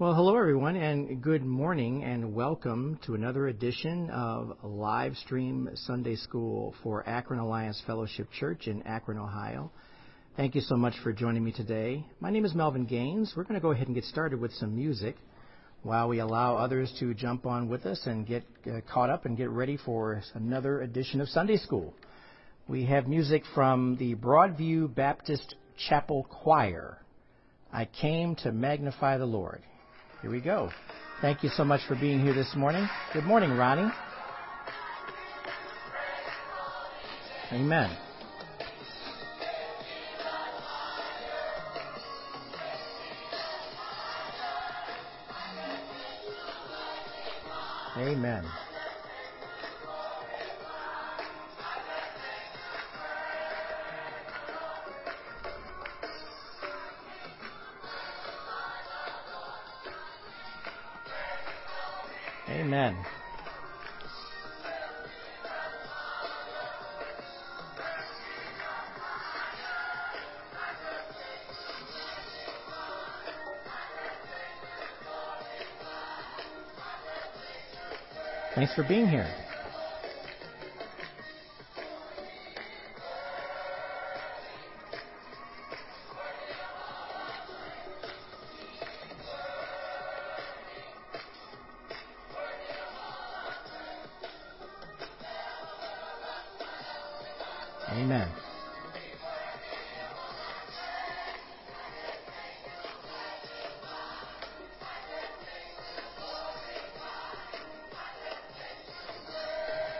Well, hello everyone, and good morning, and welcome to another edition of live stream Sunday School for Akron Alliance Fellowship Church in Akron, Ohio. Thank you so much for joining me today. My name is Melvin Gaines. We're going to go ahead and get started with some music while we allow others to jump on with us and get uh, caught up and get ready for another edition of Sunday School. We have music from the Broadview Baptist Chapel Choir. I came to magnify the Lord. Here we go. Thank you so much for being here this morning. Good morning, Ronnie. Amen. Amen. Amen. Thanks for being here. Amen.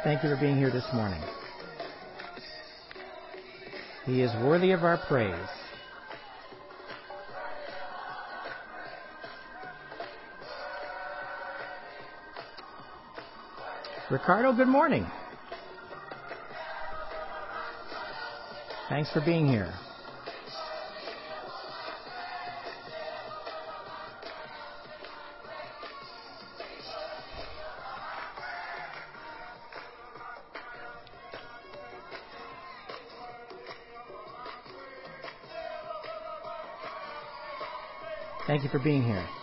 Thank you for being here this morning. He is worthy of our praise. Ricardo, good morning. Thanks for being here. Thank you for being here.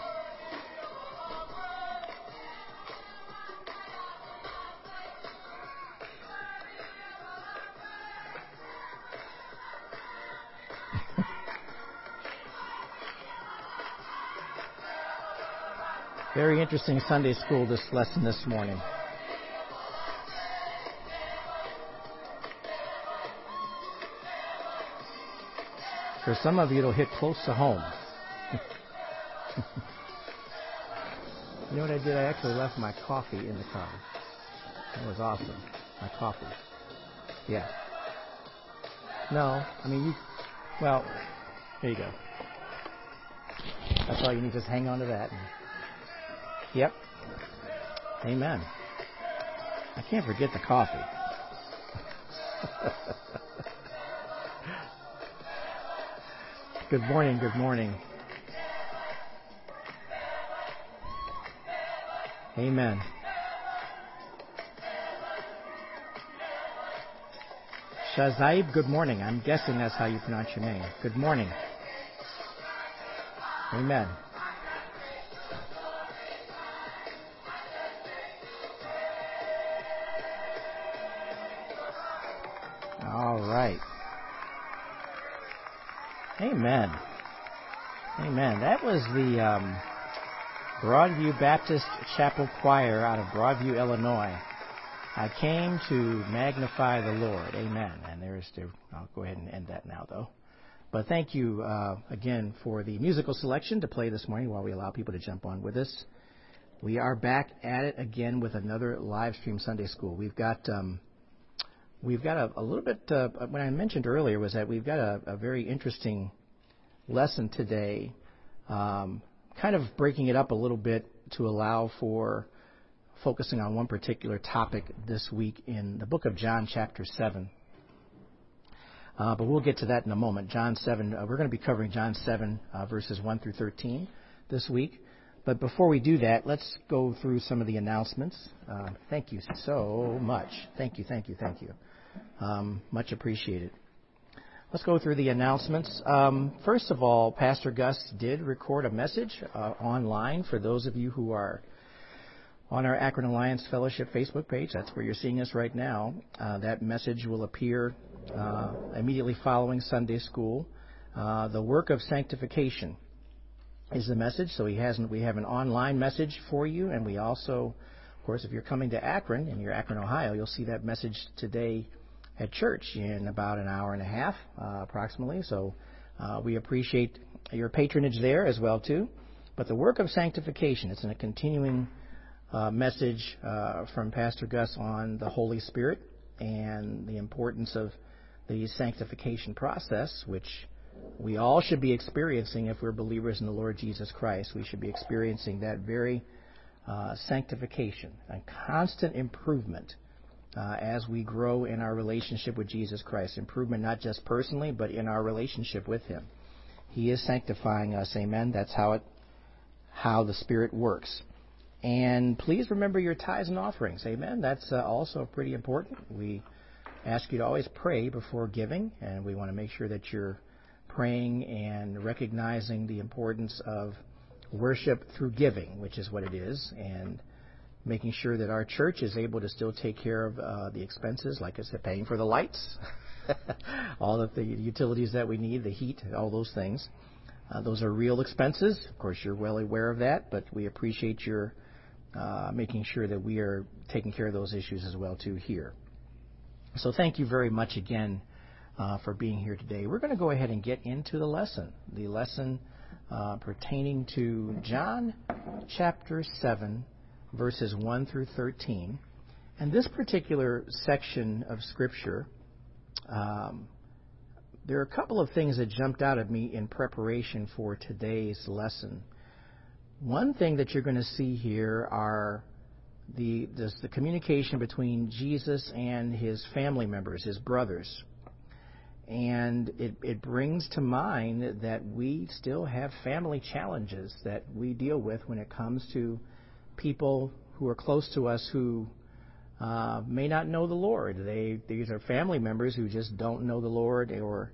Interesting Sunday school this lesson this morning. For some of you, it'll hit close to home. you know what I did? I actually left my coffee in the car. That was awesome. My coffee. Yeah. No, I mean, you, well, there you go. That's all you need. Just hang on to that. Yep. Amen. I can't forget the coffee. good morning, good morning. Amen. Shazaib, good morning. I'm guessing that's how you pronounce your name. Good morning. Amen. Amen. Amen. That was the um, Broadview Baptist Chapel Choir out of Broadview, Illinois. I came to magnify the Lord. Amen. And there's the, I'll go ahead and end that now though. But thank you uh, again for the musical selection to play this morning while we allow people to jump on with us. We are back at it again with another live stream Sunday school. We've got um, we've got a, a little bit. Uh, what I mentioned earlier was that we've got a, a very interesting lesson today, um, kind of breaking it up a little bit to allow for focusing on one particular topic this week in the book of John, chapter 7. Uh, but we'll get to that in a moment. John 7, uh, we're going to be covering John 7, uh, verses 1 through 13 this week. But before we do that, let's go through some of the announcements. Uh, thank you so much. Thank you, thank you, thank you. Um, much appreciated. Let's go through the announcements. Um, first of all, Pastor Gus did record a message uh, online for those of you who are on our Akron Alliance Fellowship Facebook page. That's where you're seeing us right now. Uh, that message will appear uh, immediately following Sunday school. Uh, the work of sanctification is the message. So he hasn't. we have an online message for you, and we also, of course, if you're coming to Akron and you're Akron, Ohio, you'll see that message today at church in about an hour and a half, uh, approximately. So uh, we appreciate your patronage there as well too. But the work of sanctification, it's in a continuing uh, message uh, from Pastor Gus on the Holy Spirit and the importance of the sanctification process, which we all should be experiencing if we're believers in the Lord Jesus Christ. We should be experiencing that very uh, sanctification and constant improvement uh, as we grow in our relationship with Jesus Christ. Improvement not just personally, but in our relationship with Him. He is sanctifying us. Amen. That's how it, how the Spirit works. And please remember your tithes and offerings. Amen. That's uh, also pretty important. We ask you to always pray before giving, and we want to make sure that you're praying and recognizing the importance of worship through giving, which is what it is, and making sure that our church is able to still take care of uh, the expenses, like I said, paying for the lights, all of the utilities that we need, the heat, all those things. Uh, those are real expenses. Of course, you're well aware of that, but we appreciate your uh, making sure that we are taking care of those issues as well too here. So thank you very much again uh, for being here today. We're going to go ahead and get into the lesson, the lesson uh, pertaining to John chapter 7, verses 1 through 13. And this particular section of Scripture, um, there are a couple of things that jumped out at me in preparation for today's lesson. One thing that you're going to see here are the, the, the communication between Jesus and his family members, his brothers. And it, it brings to mind that we still have family challenges that we deal with when it comes to people who are close to us who uh, may not know the Lord. They these are family members who just don't know the Lord, or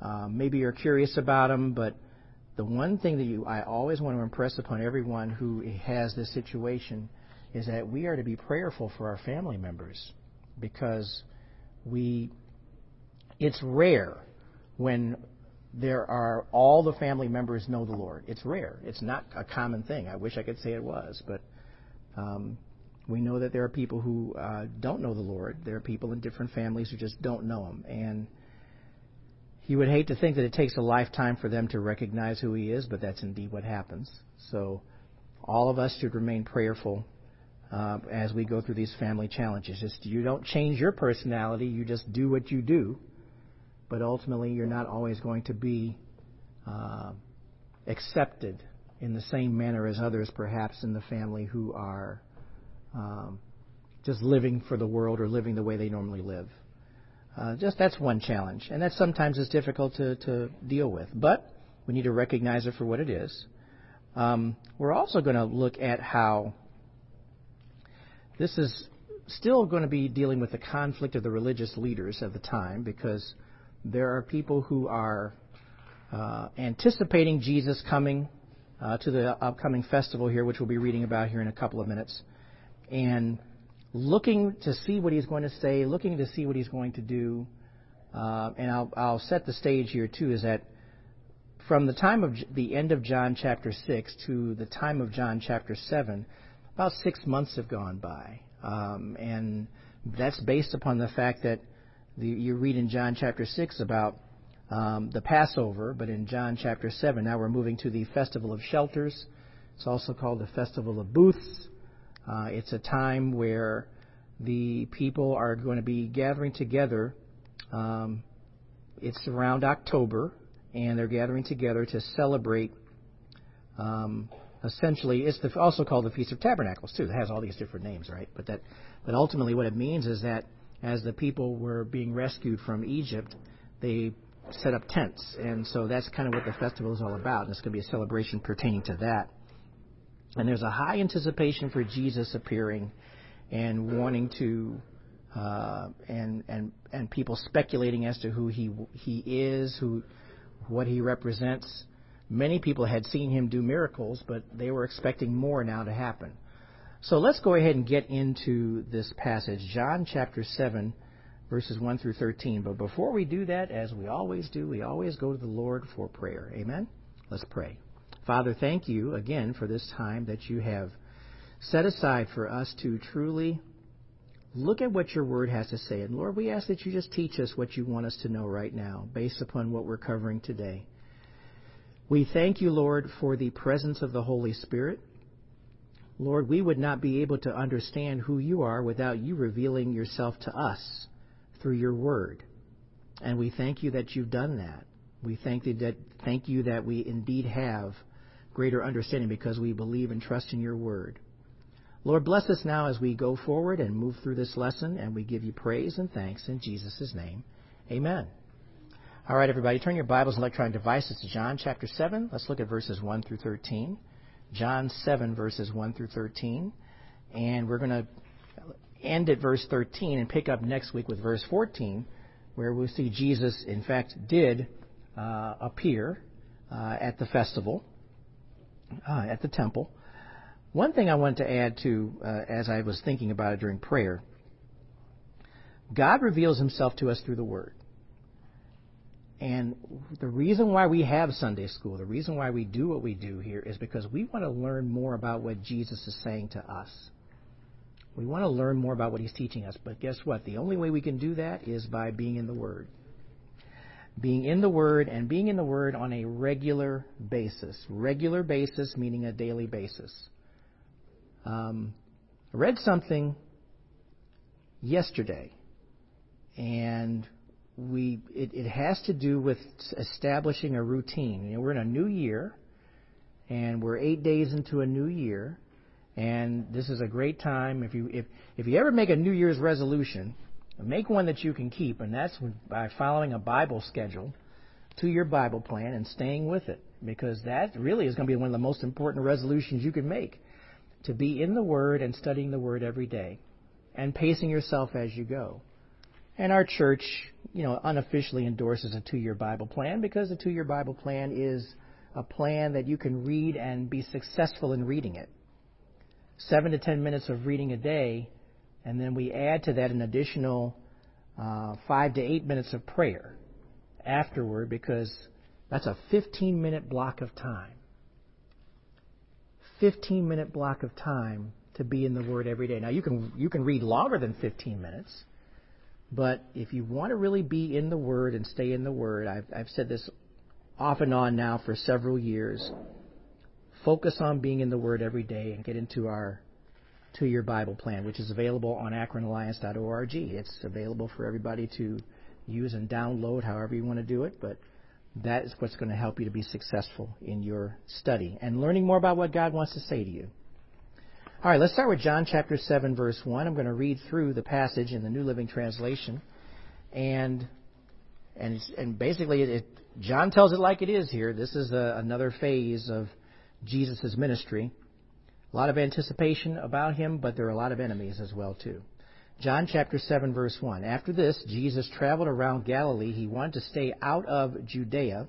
uh, maybe you're curious about them. But the one thing that you I always want to impress upon everyone who has this situation is that we are to be prayerful for our family members because we it's rare when there are all the family members know the Lord. It's rare. It's not a common thing. I wish I could say it was, but um, we know that there are people who uh, don't know the Lord. There are people in different families who just don't know Him, and you would hate to think that it takes a lifetime for them to recognize who He is, but that's indeed what happens. So, all of us should remain prayerful uh, as we go through these family challenges. Just you don't change your personality; you just do what you do. But ultimately, you're not always going to be uh, accepted in the same manner as others, perhaps in the family, who are um, just living for the world or living the way they normally live. Uh, just that's one challenge, and that sometimes is difficult to, to deal with. But we need to recognize it for what it is. Um, we're also going to look at how this is still going to be dealing with the conflict of the religious leaders of the time because there are people who are uh, anticipating Jesus coming uh, to the upcoming festival here, which we'll be reading about here in a couple of minutes, and looking to see what he's going to say, looking to see what he's going to do. Uh, and I'll, I'll set the stage here too. Is that from the time of the end of John chapter six to the time of John chapter seven, about six months have gone by, um, and that's based upon the fact that the, you read in John chapter 6 about um, the Passover, but in John chapter 7, now we're moving to the Festival of Shelters. It's also called the Festival of Booths. Uh, it's a time where the people are going to be gathering together. Um, it's around October, and they're gathering together to celebrate. Um, essentially, it's the, also called the Feast of Tabernacles too. It has all these different names, right? But that, but ultimately, what it means is that as the people were being rescued from Egypt, they set up tents. And so that's kind of what the festival is all about. And it's going to be a celebration pertaining to that. And there's a high anticipation for Jesus appearing and wanting to uh, and and and people speculating as to who he he is, who what he represents. Many people had seen him do miracles, but they were expecting more now to happen. So let's go ahead and get into this passage, John chapter 7, verses 1 through 13. But before we do that, as we always do, we always go to the Lord for prayer. Amen? Let's pray. Father, thank you again for this time that you have set aside for us to truly look at what your word has to say. And Lord, we ask that you just teach us what you want us to know right now based upon what we're covering today. We thank you, Lord, for the presence of the Holy Spirit. Lord, we would not be able to understand who you are without you revealing yourself to us through your word. And we thank you that you've done that. We thank you that, thank you that we indeed have greater understanding because we believe and trust in your word. Lord, bless us now as we go forward and move through this lesson, and we give you praise and thanks in Jesus' name. Amen. All right, everybody, turn your Bibles and electronic devices to John chapter 7. Let's look at verses 1 through 13. John 7, verses 1 through 13. And we're going to end at verse 13 and pick up next week with verse 14, where we'll see Jesus, in fact, did uh, appear uh, at the festival, uh, at the temple. One thing I wanted to add to, uh, as I was thinking about it during prayer, God reveals himself to us through the Word. And the reason why we have Sunday school, the reason why we do what we do here, is because we want to learn more about what Jesus is saying to us. We want to learn more about what he's teaching us. But guess what? The only way we can do that is by being in the Word. Being in the Word and being in the Word on a regular basis. Regular basis meaning a daily basis. Um, I read something yesterday, and we it, it has to do with establishing a routine. You know, we're in a new year, and we're eight days into a new year, and this is a great time if you if if you ever make a New Year's resolution, make one that you can keep, and that's by following a Bible schedule to your Bible plan and staying with it, because that really is going to be one of the most important resolutions you can make to be in the Word and studying the Word every day and pacing yourself as you go. And our church, you know, unofficially endorses a two year Bible plan because a two year Bible plan is a plan that you can read and be successful in reading it. Seven to ten minutes of reading a day, and then we add to that an additional uh, five to eight minutes of prayer afterward because that's a 15 minute block of time. 15 minute block of time to be in the Word every day. Now you can you can read longer than 15 minutes, but if you want to really be in the Word and stay in the Word, I've I've said this off and on now for several years. Focus on being in the Word every day and get into our two-year Bible plan, which is available on akronalliance.org. It's available for everybody to use and download, however you want to do it, but that is what's going to help you to be successful in your study and learning more about what God wants to say to you. All right, let's start with John chapter 7, verse 1. I'm going to read through the passage in the New Living Translation. And, and, and basically, it, John tells it like it is here. This is a, another phase of Jesus' ministry. A lot of anticipation about him, but there are a lot of enemies as well, too. John chapter 7 verse 1. After this, Jesus traveled around Galilee. He wanted to stay out of Judea,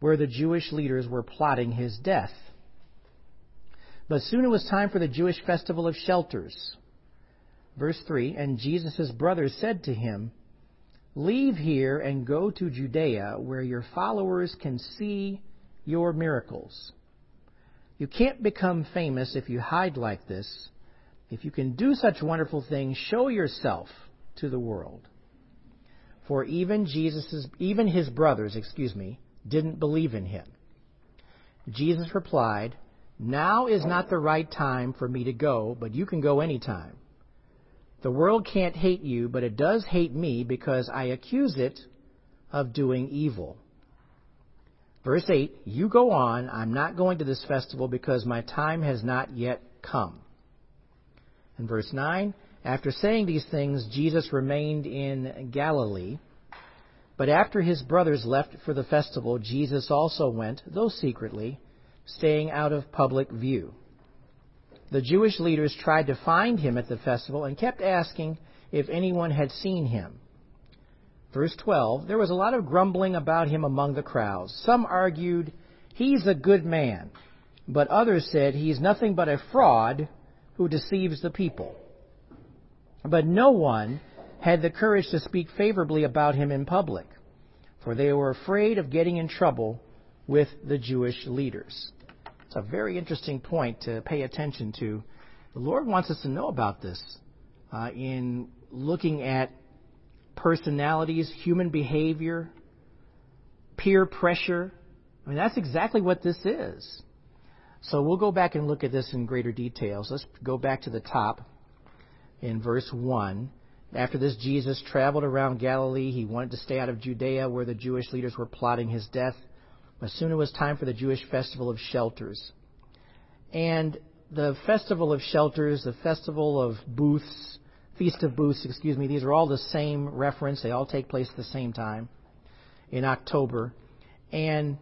where the Jewish leaders were plotting his death. But soon it was time for the Jewish festival of shelters. Verse 3 And Jesus' brothers said to him, Leave here and go to Judea, where your followers can see your miracles. You can't become famous if you hide like this. If you can do such wonderful things, show yourself to the world. For even Jesus's, even his brothers, excuse me, didn't believe in him. Jesus replied, Now is not the right time for me to go, but you can go any time. The world can't hate you, but it does hate me because I accuse it of doing evil. Verse 8, You go on. I'm not going to this festival because my time has not yet come. In verse 9, after saying these things, Jesus remained in Galilee. But after his brothers left for the festival, Jesus also went, though secretly, staying out of public view. The Jewish leaders tried to find him at the festival and kept asking if anyone had seen him. Verse 12 There was a lot of grumbling about him among the crowds. Some argued, He's a good man. But others said, He's nothing but a fraud who deceives the people. But no one had the courage to speak favorably about him in public, for they were afraid of getting in trouble with the Jewish leaders. It's a very interesting point to pay attention to. The Lord wants us to know about this uh, in looking at personalities, human behavior, peer pressure. I mean, that's exactly what this is. So we'll go back and look at this in greater details. Let's go back to the top in verse 1. After this, Jesus traveled around Galilee. He wanted to stay out of Judea where the Jewish leaders were plotting his death. But soon it was time for the Jewish festival of shelters. And the festival of shelters, the festival of booths, feast of booths, excuse me, these are all the same reference. They all take place at the same time in October. And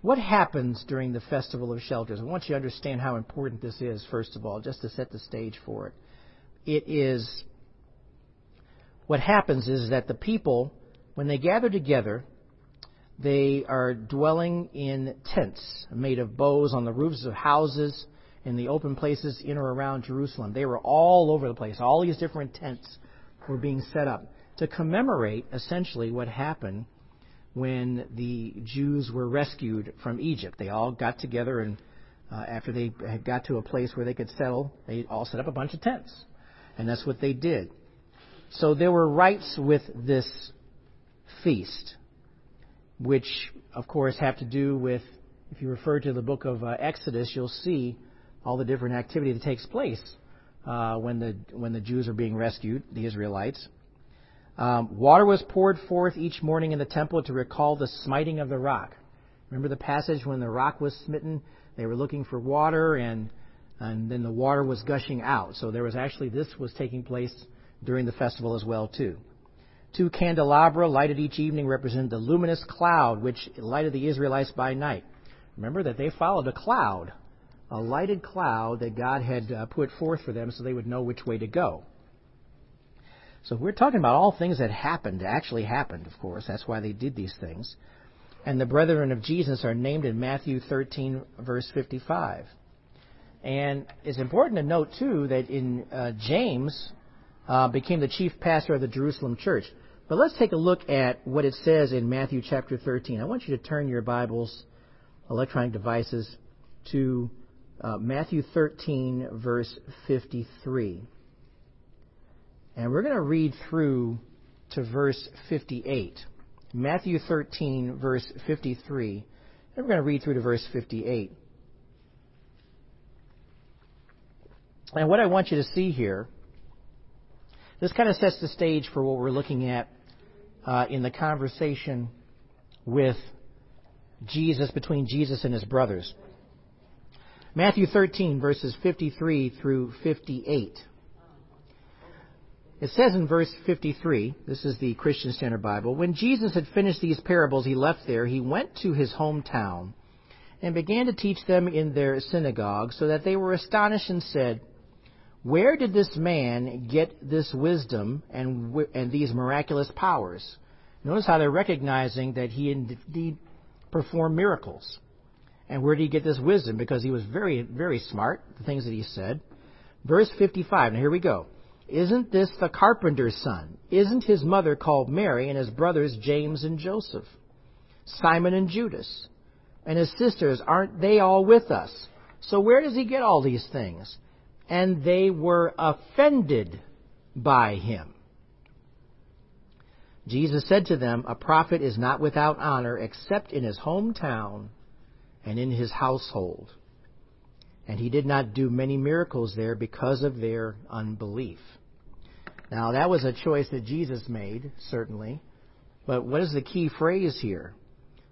what happens during the festival of shelters? I want you to understand how important this is, first of all, just to set the stage for it. It is what happens is that the people, when they gather together, they are dwelling in tents made of boughs on the roofs of houses in the open places in or around Jerusalem. They were all over the place. All these different tents were being set up to commemorate essentially what happened when the Jews were rescued from Egypt. They all got together and uh, after they had got to a place where they could settle, they all set up a bunch of tents. And that's what they did. So there were rites with this feast, which, of course, have to do with, if you refer to the book of uh, Exodus, you'll see all the different activity that takes place uh, when the when the Jews are being rescued, the Israelites. Um, water was poured forth each morning in the temple to recall the smiting of the rock. Remember the passage when the rock was smitten? They were looking for water, and and then the water was gushing out. So there was actually this was taking place during the festival as well too. Two candelabra lighted each evening represent the luminous cloud which lighted the Israelites by night. Remember that they followed a cloud, a lighted cloud that God had uh, put forth for them so they would know which way to go. So we're talking about all things that happened, actually happened, of course. That's why they did these things. And the brethren of Jesus are named in Matthew 13, verse 55. And it's important to note, too, that in uh, James uh, became the chief pastor of the Jerusalem church. But let's take a look at what it says in Matthew chapter 13. I want you to turn your Bibles, electronic devices, to uh, Matthew 13, verse 53. And we're going to read through to verse 58. Matthew 13, verse 53. And we're going to read through to verse 58. And what I want you to see here, this kind of sets the stage for what we're looking at uh, in the conversation with Jesus, between Jesus and his brothers. Matthew 13, verses 53 through 58. It says in verse 53, this is the Christian Standard Bible, when Jesus had finished these parables, he left there. He went to his hometown and began to teach them in their synagogue, so that they were astonished and said, Where did this man get this wisdom and, and these miraculous powers? Notice how they're recognizing that he indeed performed miracles. And where did he get this wisdom? Because he was very, very smart, the things that he said. Verse 55, now here we go. Isn't this the carpenter's son? Isn't his mother called Mary and his brothers James and Joseph? Simon and Judas? And his sisters, aren't they all with us? So where does he get all these things? And they were offended by him. Jesus said to them, A prophet is not without honor except in his hometown and in his household. And he did not do many miracles there because of their unbelief. Now, that was a choice that Jesus made, certainly. But what is the key phrase here?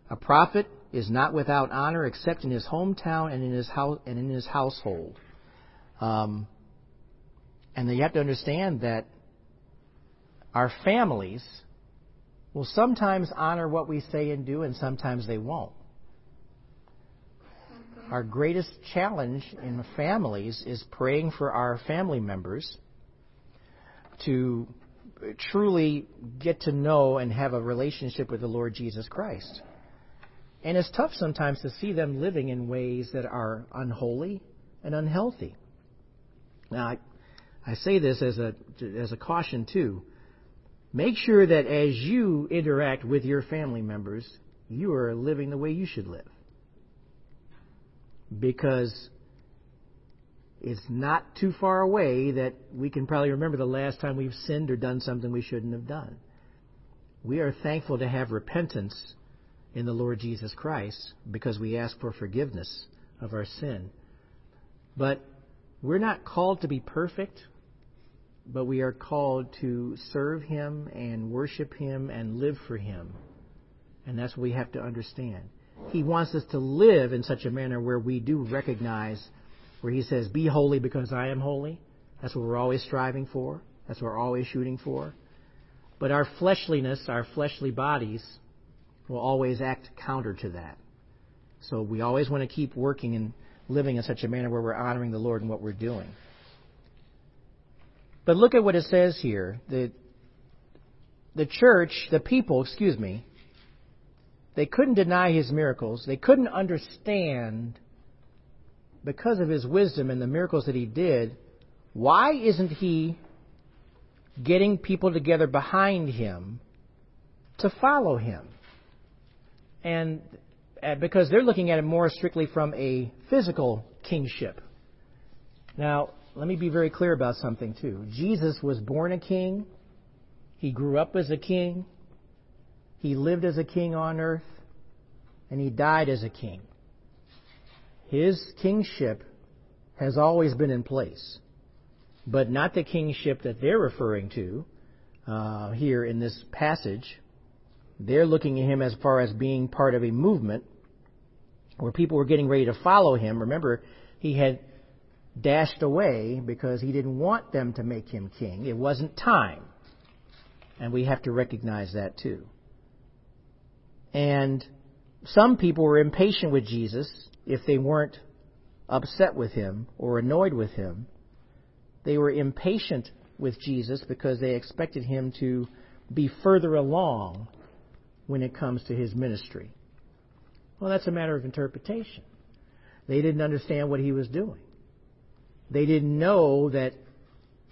A prophet is not without honor except in his hometown and in his house and in his household. Um, and you have to understand that our families will sometimes honor what we say and do, and sometimes they won't. Our greatest challenge in families is praying for our family members to truly get to know and have a relationship with the Lord Jesus Christ. And it's tough sometimes to see them living in ways that are unholy and unhealthy. Now, I, I say this as a, as a caution too. Make sure that as you interact with your family members, you are living the way you should live. Because it's not too far away that we can probably remember the last time we've sinned or done something we shouldn't have done. We are thankful to have repentance in the Lord Jesus Christ because we ask for forgiveness of our sin. But we're not called to be perfect, but we are called to serve Him and worship Him and live for Him. And that's what we have to understand. He wants us to live in such a manner where we do recognize, where He says, Be holy because I am holy. That's what we're always striving for. That's what we're always shooting for. But our fleshliness, our fleshly bodies, will always act counter to that. So we always want to keep working and living in such a manner where we're honoring the Lord in what we're doing. But look at what it says here. The, the church, the people, excuse me, they couldn't deny his miracles. They couldn't understand, because of his wisdom and the miracles that he did, why isn't he getting people together behind him to follow him? And uh, because they're looking at it more strictly from a physical kingship. Now, let me be very clear about something, too. Jesus was born a king, he grew up as a king, he lived as a king on earth, and he died as a king. His kingship has always been in place, but not the kingship that they're referring to uh, here in this passage. They're looking at him as far as being part of a movement where people were getting ready to follow him. Remember, he had dashed away because he didn't want them to make him king. It wasn't time. And we have to recognize that too. And some people were impatient with Jesus if they weren't upset with him or annoyed with him. They were impatient with Jesus because they expected him to be further along when it comes to his ministry. Well, that's a matter of interpretation. They didn't understand what he was doing. They didn't know that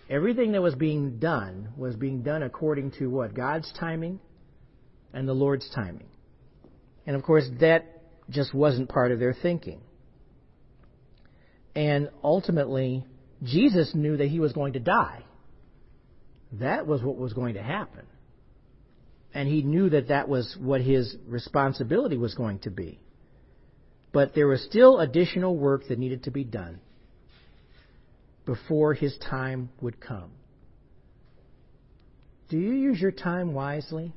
everything that was being done was being done according to what? God's timing and the Lord's timing. And of course, that just wasn't part of their thinking. And ultimately, Jesus knew that he was going to die. That was what was going to happen and he knew that that was what his responsibility was going to be. But there was still additional work that needed to be done before his time would come. Do you use your time wisely?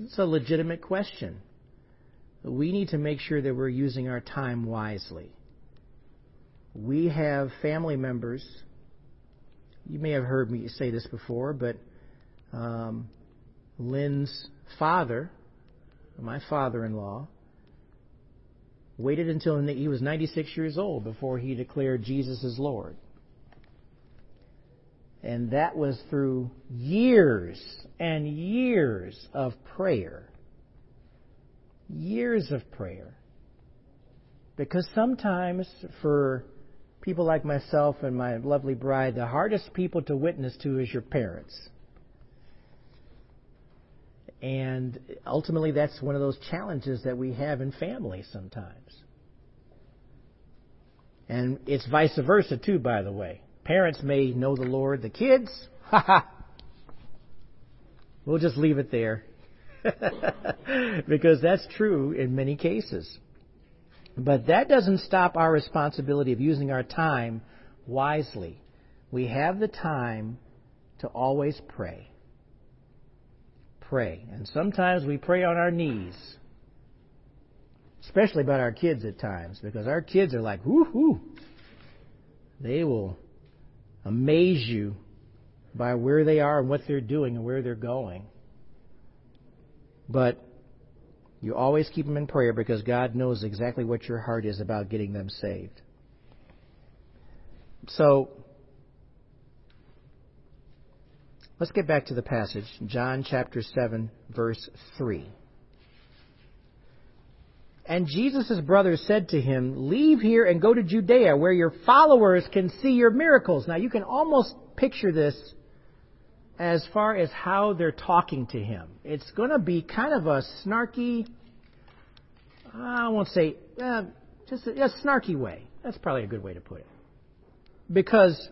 It's a legitimate question. We need to make sure that we're using our time wisely. We have family members. You may have heard me say this before, but um, Lynn's father, my father in law, waited until he was 96 years old before he declared Jesus as Lord. And that was through years and years of prayer. Years of prayer. Because sometimes for people like myself and my lovely bride, the hardest people to witness to is your parents. And ultimately, that's one of those challenges that we have in families sometimes. And it's vice versa, too, by the way. Parents may know the Lord, the kids, ha We'll just leave it there. because that's true in many cases. But that doesn't stop our responsibility of using our time wisely. We have the time to always pray pray. And sometimes we pray on our knees, especially about our kids at times, because our kids are like, whoo They will amaze you by where they are and what they're doing and where they're going. But you always keep them in prayer because God knows exactly what your heart is about getting them saved. So, Let's get back to the passage, John chapter 7, verse 3. And Jesus' brothers said to him, Leave here and go to Judea, where your followers can see your miracles. Now, you can almost picture this as far as how they're talking to him. It's going to be kind of a snarky, I won't say, uh, just a, a snarky way. That's probably a good way to put it. Because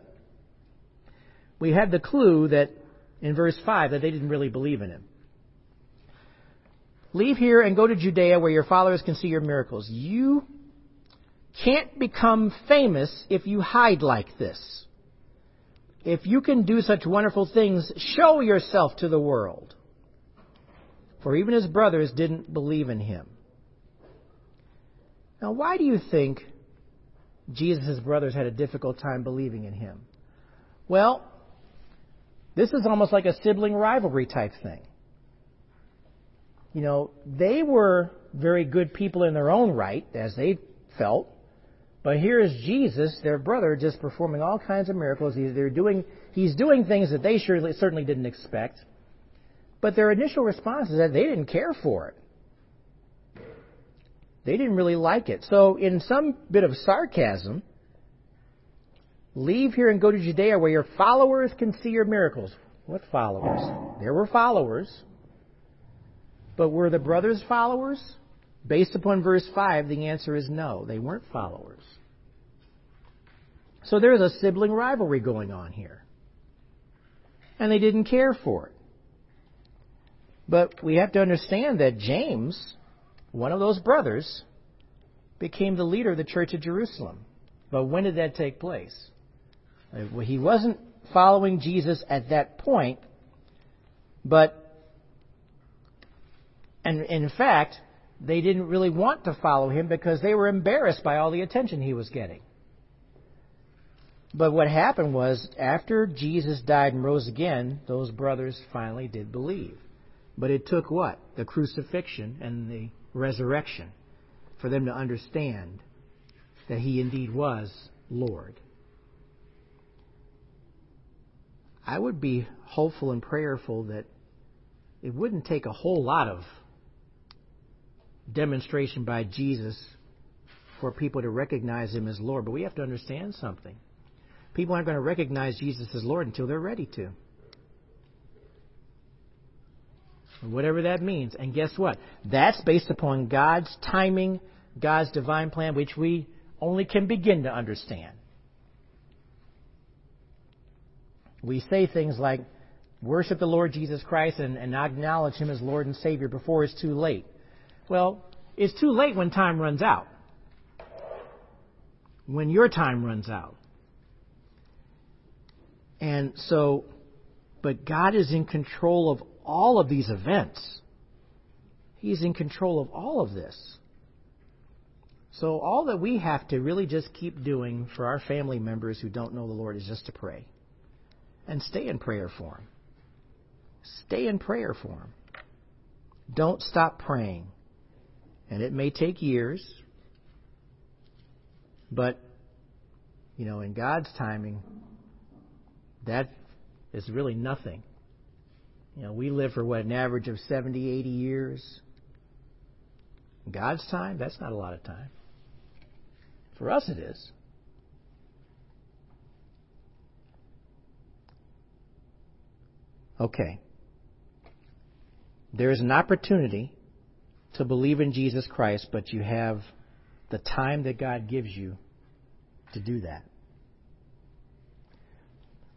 we had the clue that in verse 5 that they didn't really believe in him. Leave here and go to Judea where your followers can see your miracles. You can't become famous if you hide like this. If you can do such wonderful things, show yourself to the world. For even his brothers didn't believe in him. Now, why do you think Jesus' brothers had a difficult time believing in him? Well, this is almost like a sibling rivalry type thing. You know, they were very good people in their own right, as they felt. But here is Jesus, their brother, just performing all kinds of miracles. He's, they're doing, he's doing things that they surely, certainly didn't expect. But their initial response is that they didn't care for it. They didn't really like it. So, in some bit of sarcasm, leave here and go to Judea where your followers can see your miracles. What followers? There were followers. But were the brothers followers? Based upon verse 5, the answer is no. They weren't followers. So there's a sibling rivalry going on here. And they didn't care for it. But we have to understand that James one of those brothers became the leader of the church of Jerusalem. But when did that take place? Uh, he wasn't following Jesus at that point, but and in fact, they didn't really want to follow him because they were embarrassed by all the attention he was getting. But what happened was, after Jesus died and rose again, those brothers finally did believe. But it took what? The crucifixion and the resurrection for them to understand that he indeed was Lord. I would be hopeful and prayerful that it wouldn't take a whole lot of demonstration by Jesus for people to recognize him as Lord. But we have to understand something. People aren't going to recognize Jesus as Lord until they're ready to. whatever that means. And guess what? That's based upon God's timing, God's divine plan, which we only can begin to understand. We say things like, worship the Lord Jesus Christ and, and acknowledge Him as Lord and Savior before it's too late. Well, it's too late when time runs out. When your time runs out. And so, but God is in control of all of these events. He's in control of all of this. So, all that we have to really just keep doing for our family members who don't know the Lord is just to pray. And stay in prayer for them. Stay in prayer for them. Don't stop praying. And it may take years, but, you know, in God's timing, that is really nothing you know, we live for what, an average of 70, 80 years. In God's time, that's not a lot of time. For us, it is. Okay. There is an opportunity to believe in Jesus Christ, but you have the time that God gives you to do that.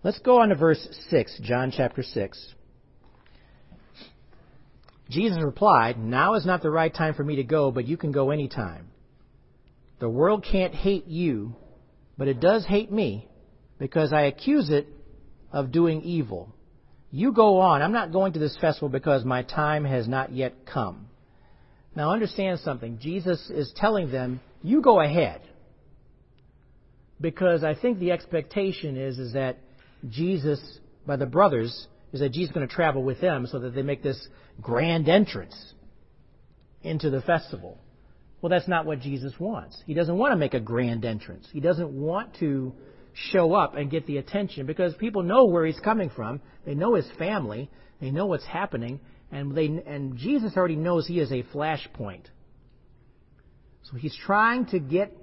Let's go on to verse 6, John chapter 6. Jesus replied, Now is not the right time for me to go, but you can go any time. The world can't hate you, but it does hate me, because I accuse it of doing evil. You go on. I'm not going to this festival because my time has not yet come. Now understand something. Jesus is telling them, you go ahead. Because I think the expectation is, is that Jesus, by the brothers, is that Jesus is going to travel with them so that they make this grand entrance into the festival. Well, that's not what Jesus wants. He doesn't want to make a grand entrance. He doesn't want to show up and get the attention because people know where he's coming from. They know his family. They know what's happening. And, they, and Jesus already knows he is a flashpoint. So he's trying to get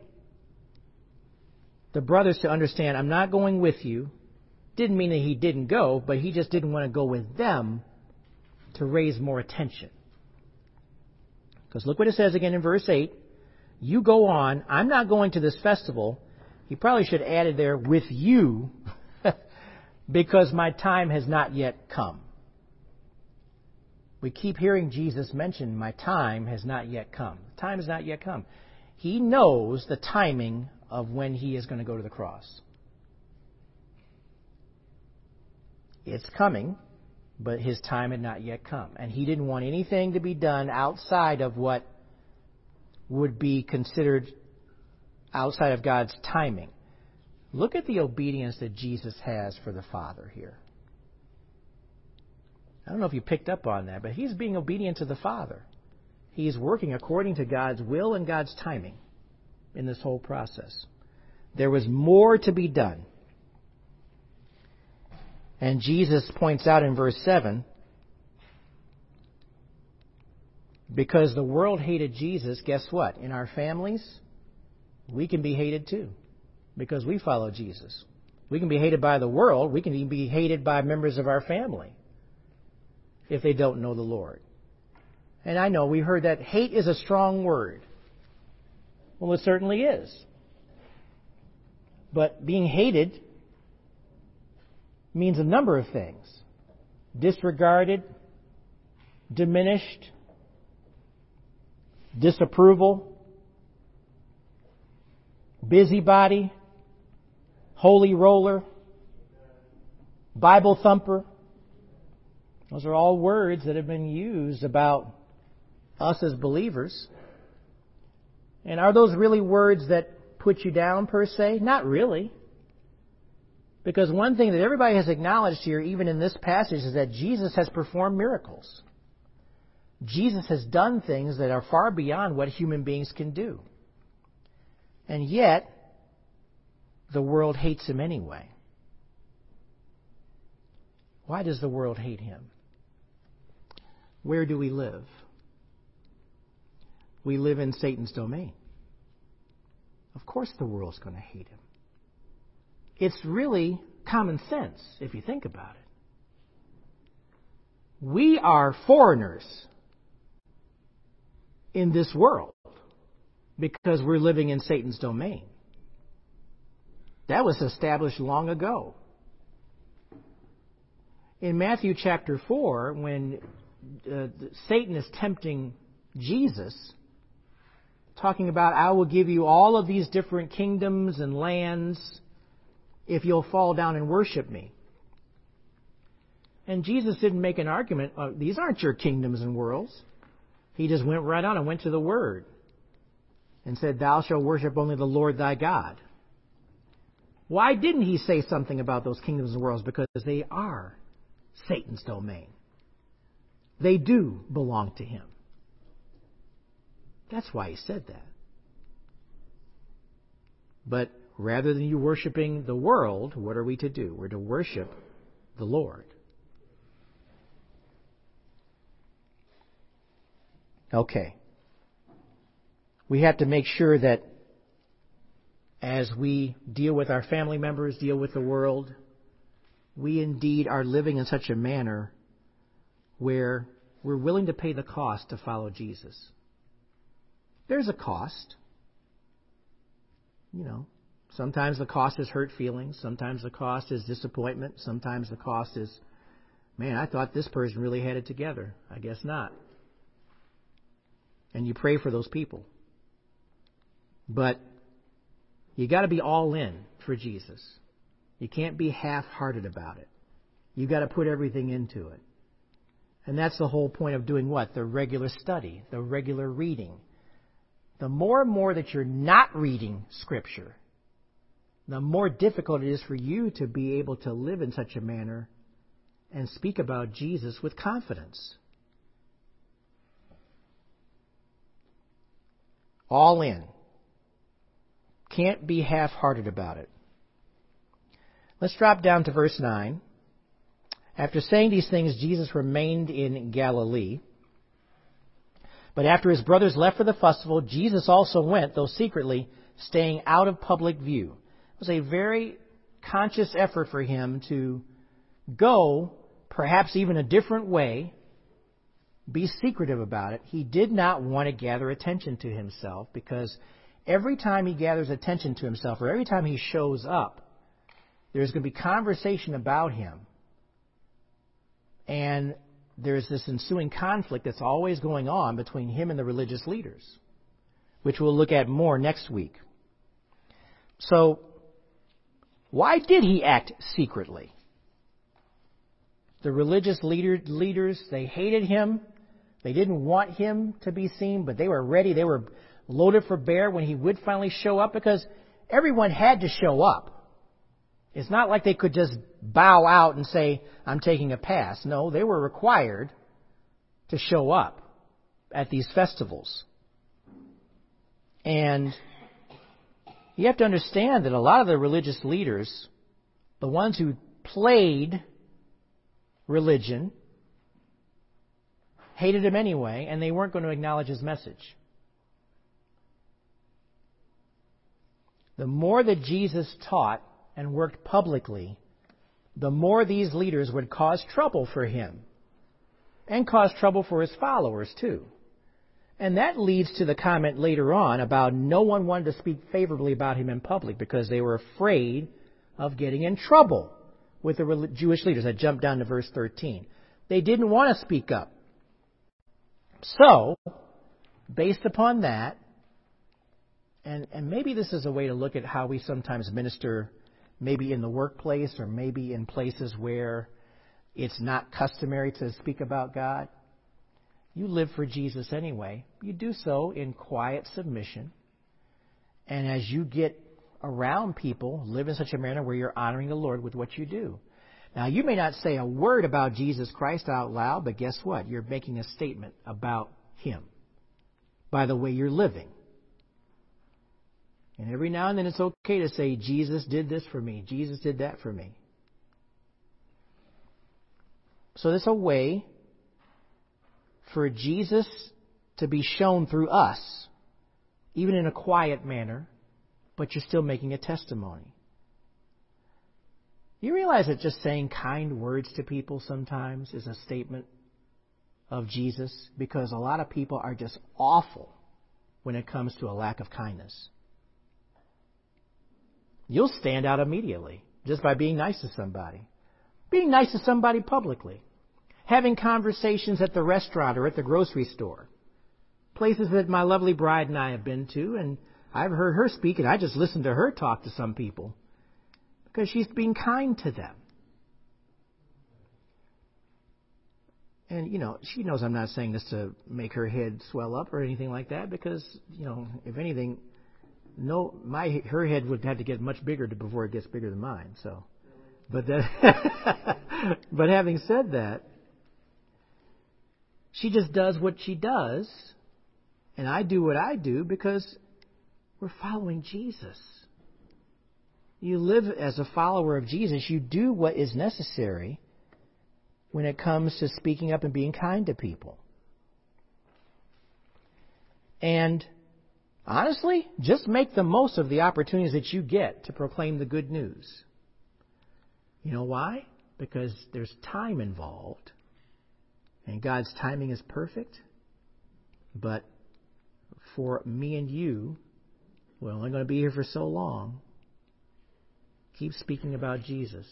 the brothers to understand I'm not going with you. Didn't mean that he didn't go, but he just didn't want to go with them to raise more attention. Because look what it says again in verse 8. You go on. I'm not going to this festival. He probably should have added there, with you, because my time has not yet come. We keep hearing Jesus mention, My time has not yet come. The time has not yet come. He knows the timing of when he is going to go to the cross. It's coming, but his time had not yet come. And he didn't want anything to be done outside of what would be considered outside of God's timing. Look at the obedience that Jesus has for the Father here. I don't know if you picked up on that, but he's being obedient to the Father. He's working according to God's will and God's timing in this whole process. There was more to be done. And Jesus points out in verse 7 because the world hated Jesus, guess what? In our families, we can be hated too because we follow Jesus. We can be hated by the world, we can even be hated by members of our family if they don't know the Lord. And I know we heard that hate is a strong word. Well, it certainly is. But being hated means a number of things disregarded, diminished, disapproval, busybody, holy roller, Bible thumper. Those are all words that have been used about us as believers. And are those really words that put you down per se? Not really. Because one thing that everybody has acknowledged here, even in this passage, is that Jesus has performed miracles. Jesus has done things that are far beyond what human beings can do. And yet, the world hates him anyway. Why does the world hate him? Where do we live? We live in Satan's domain. Of course, the world's going to hate him. It's really common sense if you think about it. We are foreigners in this world because we're living in Satan's domain. That was established long ago. In Matthew chapter 4, when uh, Satan is tempting Jesus, talking about, I will give you all of these different kingdoms and lands if you'll fall down and worship me. And Jesus didn't make an argument, oh, these aren't your kingdoms and worlds. He just went right on and went to the Word and said, Thou shalt worship only the Lord thy God. Why didn't he say something about those kingdoms and worlds? Because they are Satan's domain. They do belong to him. That's why he said that. But rather than you worshiping the world, what are we to do? We're to worship the Lord. Okay. We have to make sure that as we deal with our family members, deal with the world, we indeed are living in such a manner where we're willing to pay the cost to follow Jesus. There's a cost. You know, sometimes the cost is hurt feelings, sometimes the cost is disappointment, sometimes the cost is, man, I thought this person really had it together. I guess not. And you pray for those people. But you got to be all in for Jesus. You can't be half-hearted about it. You got to put everything into it. And that's the whole point of doing what? The regular study, the regular reading. The more and more that you're not reading Scripture, the more difficult it is for you to be able to live in such a manner and speak about Jesus with confidence. All in. Can't be half hearted about it. Let's drop down to verse 9. After saying these things, Jesus remained in Galilee. But after his brothers left for the festival, Jesus also went, though secretly, staying out of public view. It was a very conscious effort for him to go, perhaps even a different way, be secretive about it. He did not want to gather attention to himself because every time he gathers attention to himself or every time he shows up, there's going to be conversation about him. And there's this ensuing conflict that's always going on between him and the religious leaders, which we'll look at more next week. So, why did he act secretly? The religious leader, leaders, they hated him. They didn't want him to be seen, but they were ready. They were loaded for bear when he would finally show up because everyone had to show up. It's not like they could just bow out and say, I'm taking a pass. No, they were required to show up at these festivals. And you have to understand that a lot of the religious leaders, the ones who played religion, hated him anyway, and they weren't going to acknowledge his message. The more that Jesus taught, and worked publicly, the more these leaders would cause trouble for him and cause trouble for his followers too. And that leads to the comment later on about no one wanted to speak favorably about him in public because they were afraid of getting in trouble with the Jewish leaders. I jumped down to verse 13. They didn't want to speak up. So, based upon that, and, and maybe this is a way to look at how we sometimes minister maybe in the workplace or maybe in places where it's not customary to speak about God. You live for Jesus anyway. You do so in quiet submission. And as you get around people, live in such a manner where you're honoring the Lord with what you do. Now, you may not say a word about Jesus Christ out loud, but guess what? You're making a statement about Him by the way you're living. And every now and then it's okay to say, Jesus did this for me. Jesus did that for me. So there's a way for Jesus to be shown through us, even in a quiet manner, but you're still making a testimony. You realize that just saying kind words to people sometimes is a statement of Jesus? Because a lot of people are just awful when it comes to a lack of kindness you'll stand out immediately just by being nice to somebody. Being nice to somebody publicly. Having conversations at the restaurant or at the grocery store. Places that my lovely bride and I have been to, and I've heard her speak, and I just listened to her talk to some people because she's being kind to them. And, you know, she knows I'm not saying this to make her head swell up or anything like that because, you know, if anything, no, my her head would have to get much bigger to, before it gets bigger than mine. So, but that, but having said that, she just does what she does, and I do what I do because we're following Jesus. You live as a follower of Jesus. You do what is necessary when it comes to speaking up and being kind to people. And Honestly, just make the most of the opportunities that you get to proclaim the good news. You know why? Because there's time involved. And God's timing is perfect. But for me and you, we're only going to be here for so long. Keep speaking about Jesus.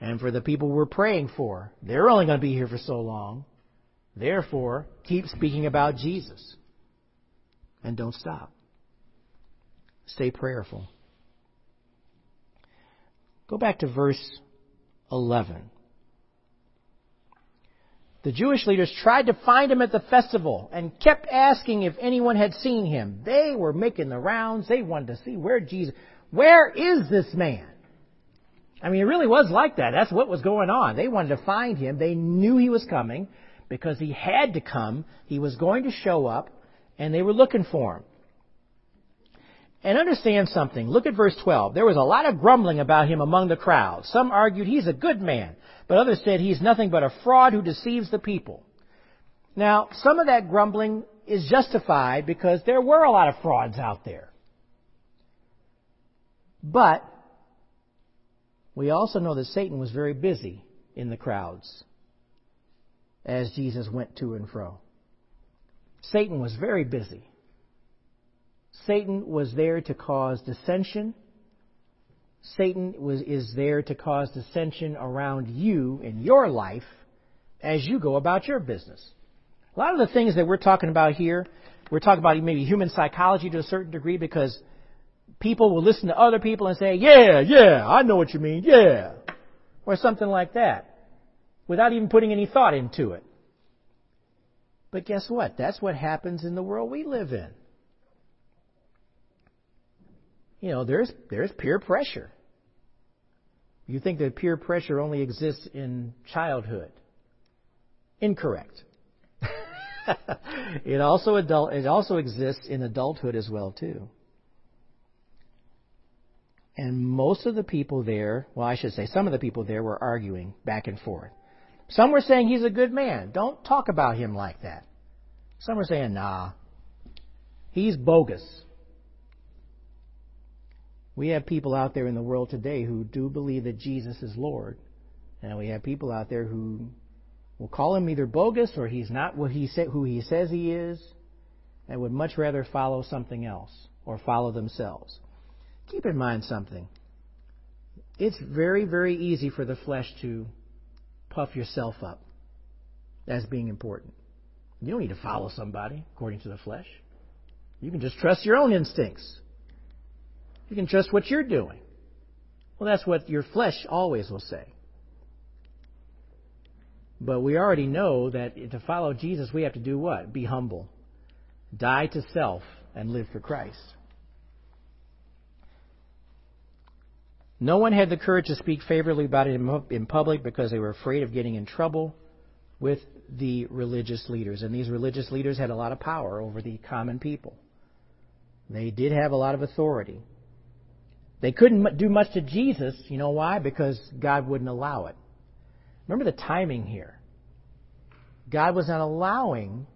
And for the people we're praying for, they're only going to be here for so long. Therefore, keep speaking about Jesus. And don't stop. Stay prayerful. Go back to verse 11. The Jewish leaders tried to find him at the festival and kept asking if anyone had seen him. They were making the rounds. They wanted to see where Jesus, where is this man? I mean, it really was like that. That's what was going on. They wanted to find him. They knew he was coming because he had to come. He was going to show up and they were looking for him. And understand something. Look at verse 12. There was a lot of grumbling about him among the crowd. Some argued he's a good man, but others said he's nothing but a fraud who deceives the people. Now, some of that grumbling is justified because there were a lot of frauds out there. But we also know that Satan was very busy in the crowds as Jesus went to and fro. Satan was very busy. Satan was there to cause dissension. Satan was, is there to cause dissension around you in your life as you go about your business. A lot of the things that we're talking about here, we're talking about maybe human psychology to a certain degree because people will listen to other people and say, yeah, yeah, I know what you mean, yeah, or something like that, without even putting any thought into it. But guess what? That's what happens in the world we live in. You know, there's, there's peer pressure. You think that peer pressure only exists in childhood. Incorrect. it also adult it also exists in adulthood as well too. And most of the people there, well I should say some of the people there were arguing back and forth. Some were saying he's a good man. Don't talk about him like that. Some were saying, nah, he's bogus. We have people out there in the world today who do believe that Jesus is Lord. And we have people out there who will call him either bogus or he's not what he sa- who he says he is, and would much rather follow something else or follow themselves. Keep in mind something. It's very, very easy for the flesh to puff yourself up as being important. You don't need to follow somebody according to the flesh. You can just trust your own instincts. You can trust what you're doing. Well, that's what your flesh always will say. But we already know that to follow Jesus, we have to do what? Be humble, die to self, and live for Christ. No one had the courage to speak favorably about it in public because they were afraid of getting in trouble with the religious leaders. And these religious leaders had a lot of power over the common people. They did have a lot of authority. They couldn't do much to Jesus. You know why? Because God wouldn't allow it. Remember the timing here. God was not allowing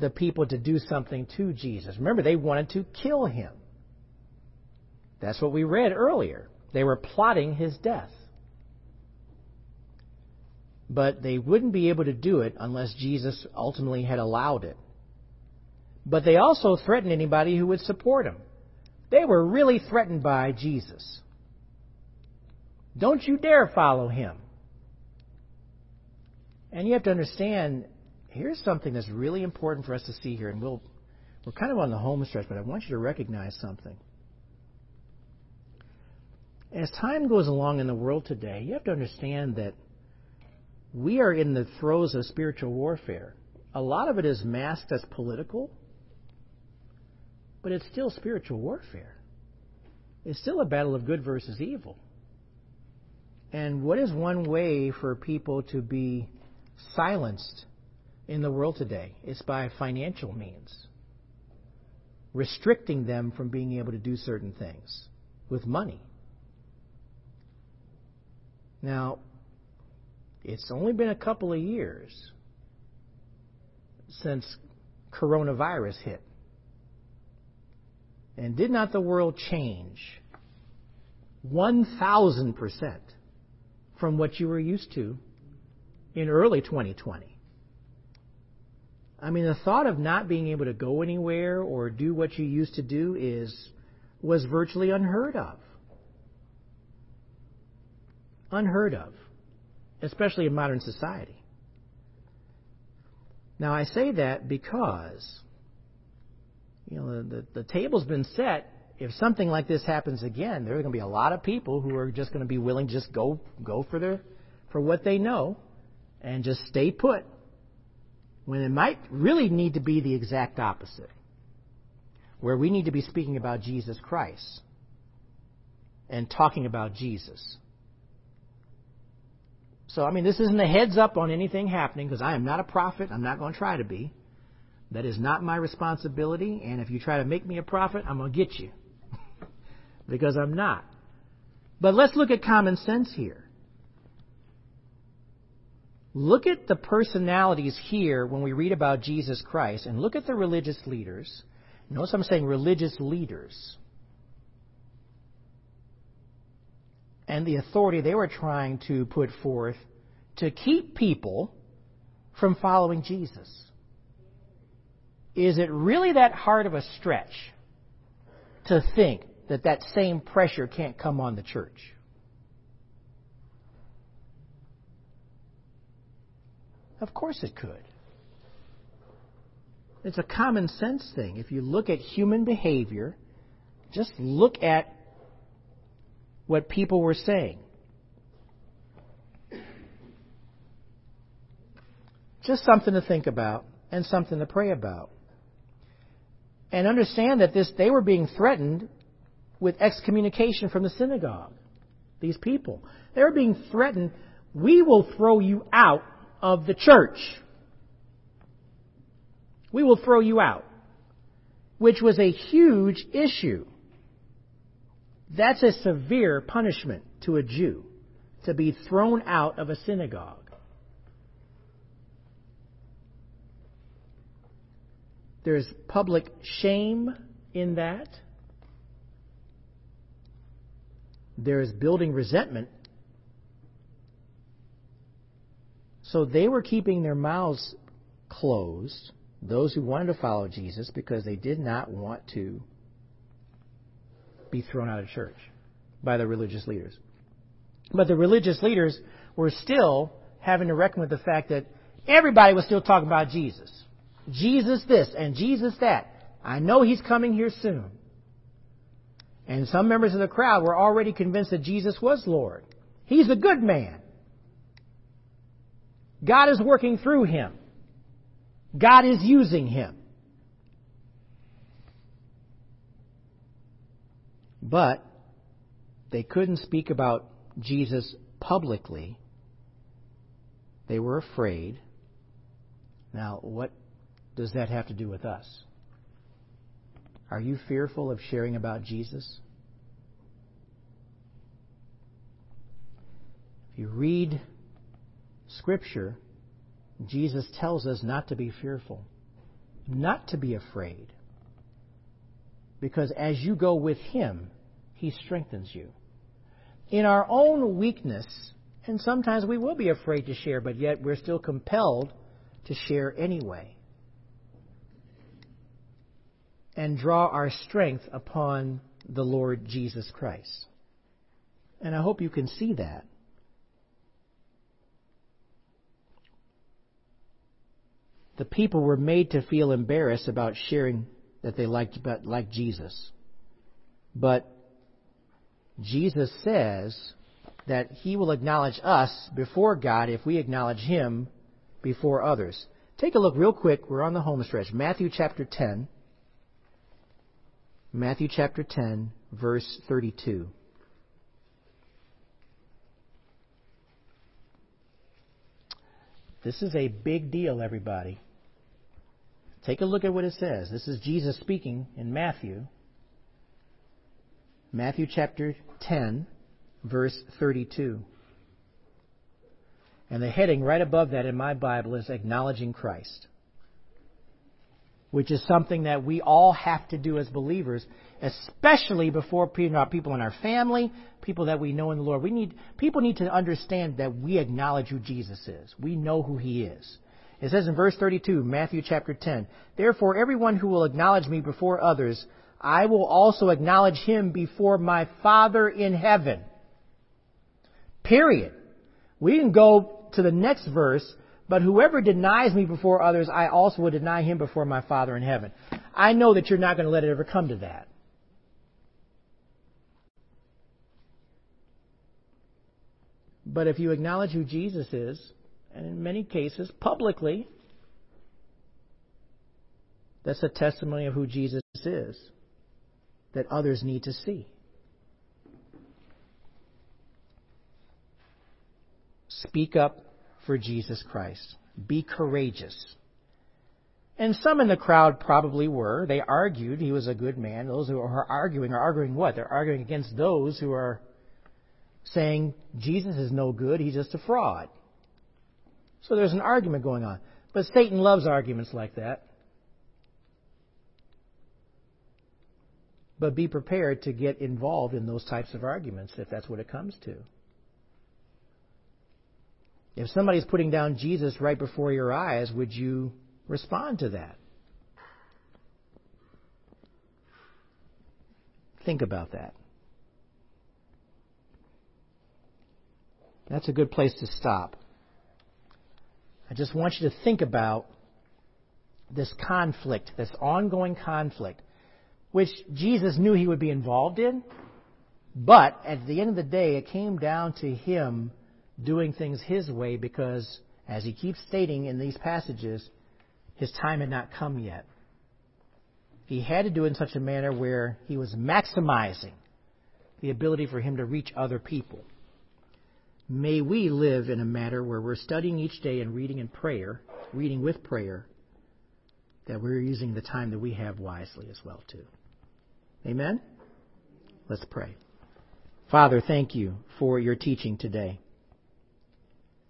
the people to do something to Jesus. Remember, they wanted to kill him. That's what we read earlier. They were plotting his death. But they wouldn't be able to do it unless Jesus ultimately had allowed it. But they also threatened anybody who would support him. They were really threatened by Jesus. Don't you dare follow him. And you have to understand, here's something that's really important for us to see here, and we'll, we're kind of on the home stretch, but I want you to recognize something. As time goes along in the world today, you have to understand that we are in the throes of spiritual warfare. A lot of it is masked as political, but it's still spiritual warfare. It's still a battle of good versus evil. And what is one way for people to be silenced in the world today? It's by financial means, restricting them from being able to do certain things with money. Now, it's only been a couple of years since coronavirus hit. And did not the world change 1,000% from what you were used to in early 2020? I mean, the thought of not being able to go anywhere or do what you used to do is was virtually unheard of. Unheard of, especially in modern society. Now, I say that because you know, the, the, the table's been set. If something like this happens again, there are going to be a lot of people who are just going to be willing to just go go for their for what they know and just stay put. When it might really need to be the exact opposite, where we need to be speaking about Jesus Christ and talking about Jesus. So, I mean, this isn't a heads up on anything happening because I am not a prophet. I'm not going to try to be. That is not my responsibility, and if you try to make me a prophet, I'm going to get you. because I'm not. But let's look at common sense here. Look at the personalities here when we read about Jesus Christ, and look at the religious leaders. Notice I'm saying religious leaders. And the authority they were trying to put forth to keep people from following Jesus. Is it really that hard of a stretch to think that that same pressure can't come on the church? Of course it could. It's a common sense thing. If you look at human behavior, just look at what people were saying. Just something to think about and something to pray about. And understand that this they were being threatened with excommunication from the synagogue. These people. They were being threatened, we will throw you out of the church. We will throw you out. Which was a huge issue. That's a severe punishment to a Jew, to be thrown out of a synagogue. There's public shame in that. There's building resentment So they were keeping their mouths closed, those who wanted to follow Jesus, because they did not want to be thrown out of church by the religious leaders. But the religious leaders were still having to reckon with the fact that everybody was still talking about Jesus. Jesus this and Jesus that. I know he's coming here soon. And some members of the crowd were already convinced that Jesus was Lord. He's a good man. God is working through him. God is using him. But they couldn't speak about Jesus publicly. They were afraid. Now, what does that have to do with us? Are you fearful of sharing about Jesus? If you read Scripture, Jesus tells us not to be fearful, not to be afraid. Because as you go with Him, He strengthens you. In our own weakness, and sometimes we will be afraid to share, but yet we're still compelled to share anyway. And draw our strength upon the Lord Jesus Christ. And I hope you can see that. the people were made to feel embarrassed about sharing that they liked, liked Jesus. But Jesus says that he will acknowledge us before God if we acknowledge him before others. Take a look real quick. We're on the home stretch. Matthew chapter 10. Matthew chapter 10, verse 32. This is a big deal, everybody. Take a look at what it says. This is Jesus speaking in Matthew. Matthew chapter 10, verse 32. And the heading right above that in my Bible is Acknowledging Christ, which is something that we all have to do as believers, especially before people in our family, people that we know in the Lord. We need, people need to understand that we acknowledge who Jesus is. We know who He is. It says in verse 32, Matthew chapter 10, Therefore everyone who will acknowledge me before others, I will also acknowledge him before my Father in heaven. Period. We can go to the next verse, but whoever denies me before others, I also will deny him before my Father in heaven. I know that you're not going to let it ever come to that. But if you acknowledge who Jesus is, and in many cases publicly. That's a testimony of who Jesus is that others need to see. Speak up for Jesus Christ. Be courageous. And some in the crowd probably were. They argued he was a good man. Those who are arguing are arguing what? They're arguing against those who are saying Jesus is no good, he's just a fraud. So there's an argument going on. But Satan loves arguments like that. But be prepared to get involved in those types of arguments if that's what it comes to. If somebody's putting down Jesus right before your eyes, would you respond to that? Think about that. That's a good place to stop. I just want you to think about this conflict, this ongoing conflict, which Jesus knew he would be involved in, but at the end of the day, it came down to him doing things his way because, as he keeps stating in these passages, his time had not come yet. He had to do it in such a manner where he was maximizing the ability for him to reach other people. May we live in a manner where we're studying each day and reading in prayer, reading with prayer, that we're using the time that we have wisely as well too. Amen? Let's pray. Father, thank you for your teaching today.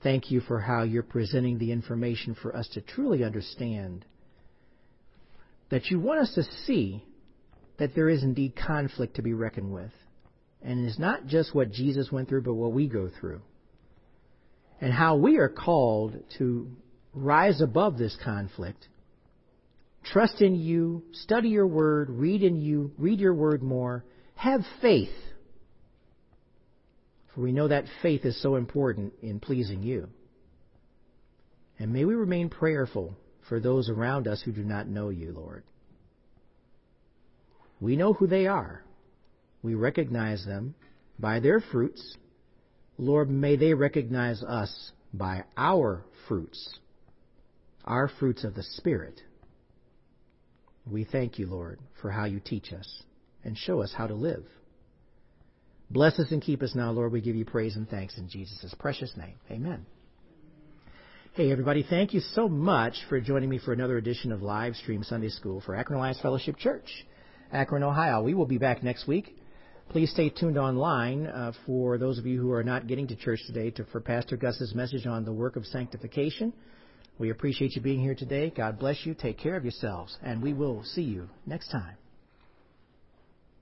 Thank you for how you're presenting the information for us to truly understand that you want us to see that there is indeed conflict to be reckoned with. And it's not just what Jesus went through, but what we go through. And how we are called to rise above this conflict, trust in you, study your word, read in you, read your word more, have faith for we know that faith is so important in pleasing you. And may we remain prayerful for those around us who do not know you, Lord. We know who they are. We recognize them by their fruits. Lord, may they recognize us by our fruits, our fruits of the Spirit. We thank you, Lord, for how you teach us and show us how to live. Bless us and keep us now, Lord. We give you praise and thanks in Jesus' precious name. Amen. Hey, everybody, thank you so much for joining me for another edition of Live Stream Sunday School for Akron Alliance Fellowship Church, Akron, Ohio. We will be back next week. Please stay tuned online uh, for those of you who are not getting to church today to, for Pastor Gus's message on the work of sanctification. We appreciate you being here today. God bless you. Take care of yourselves, and we will see you next time.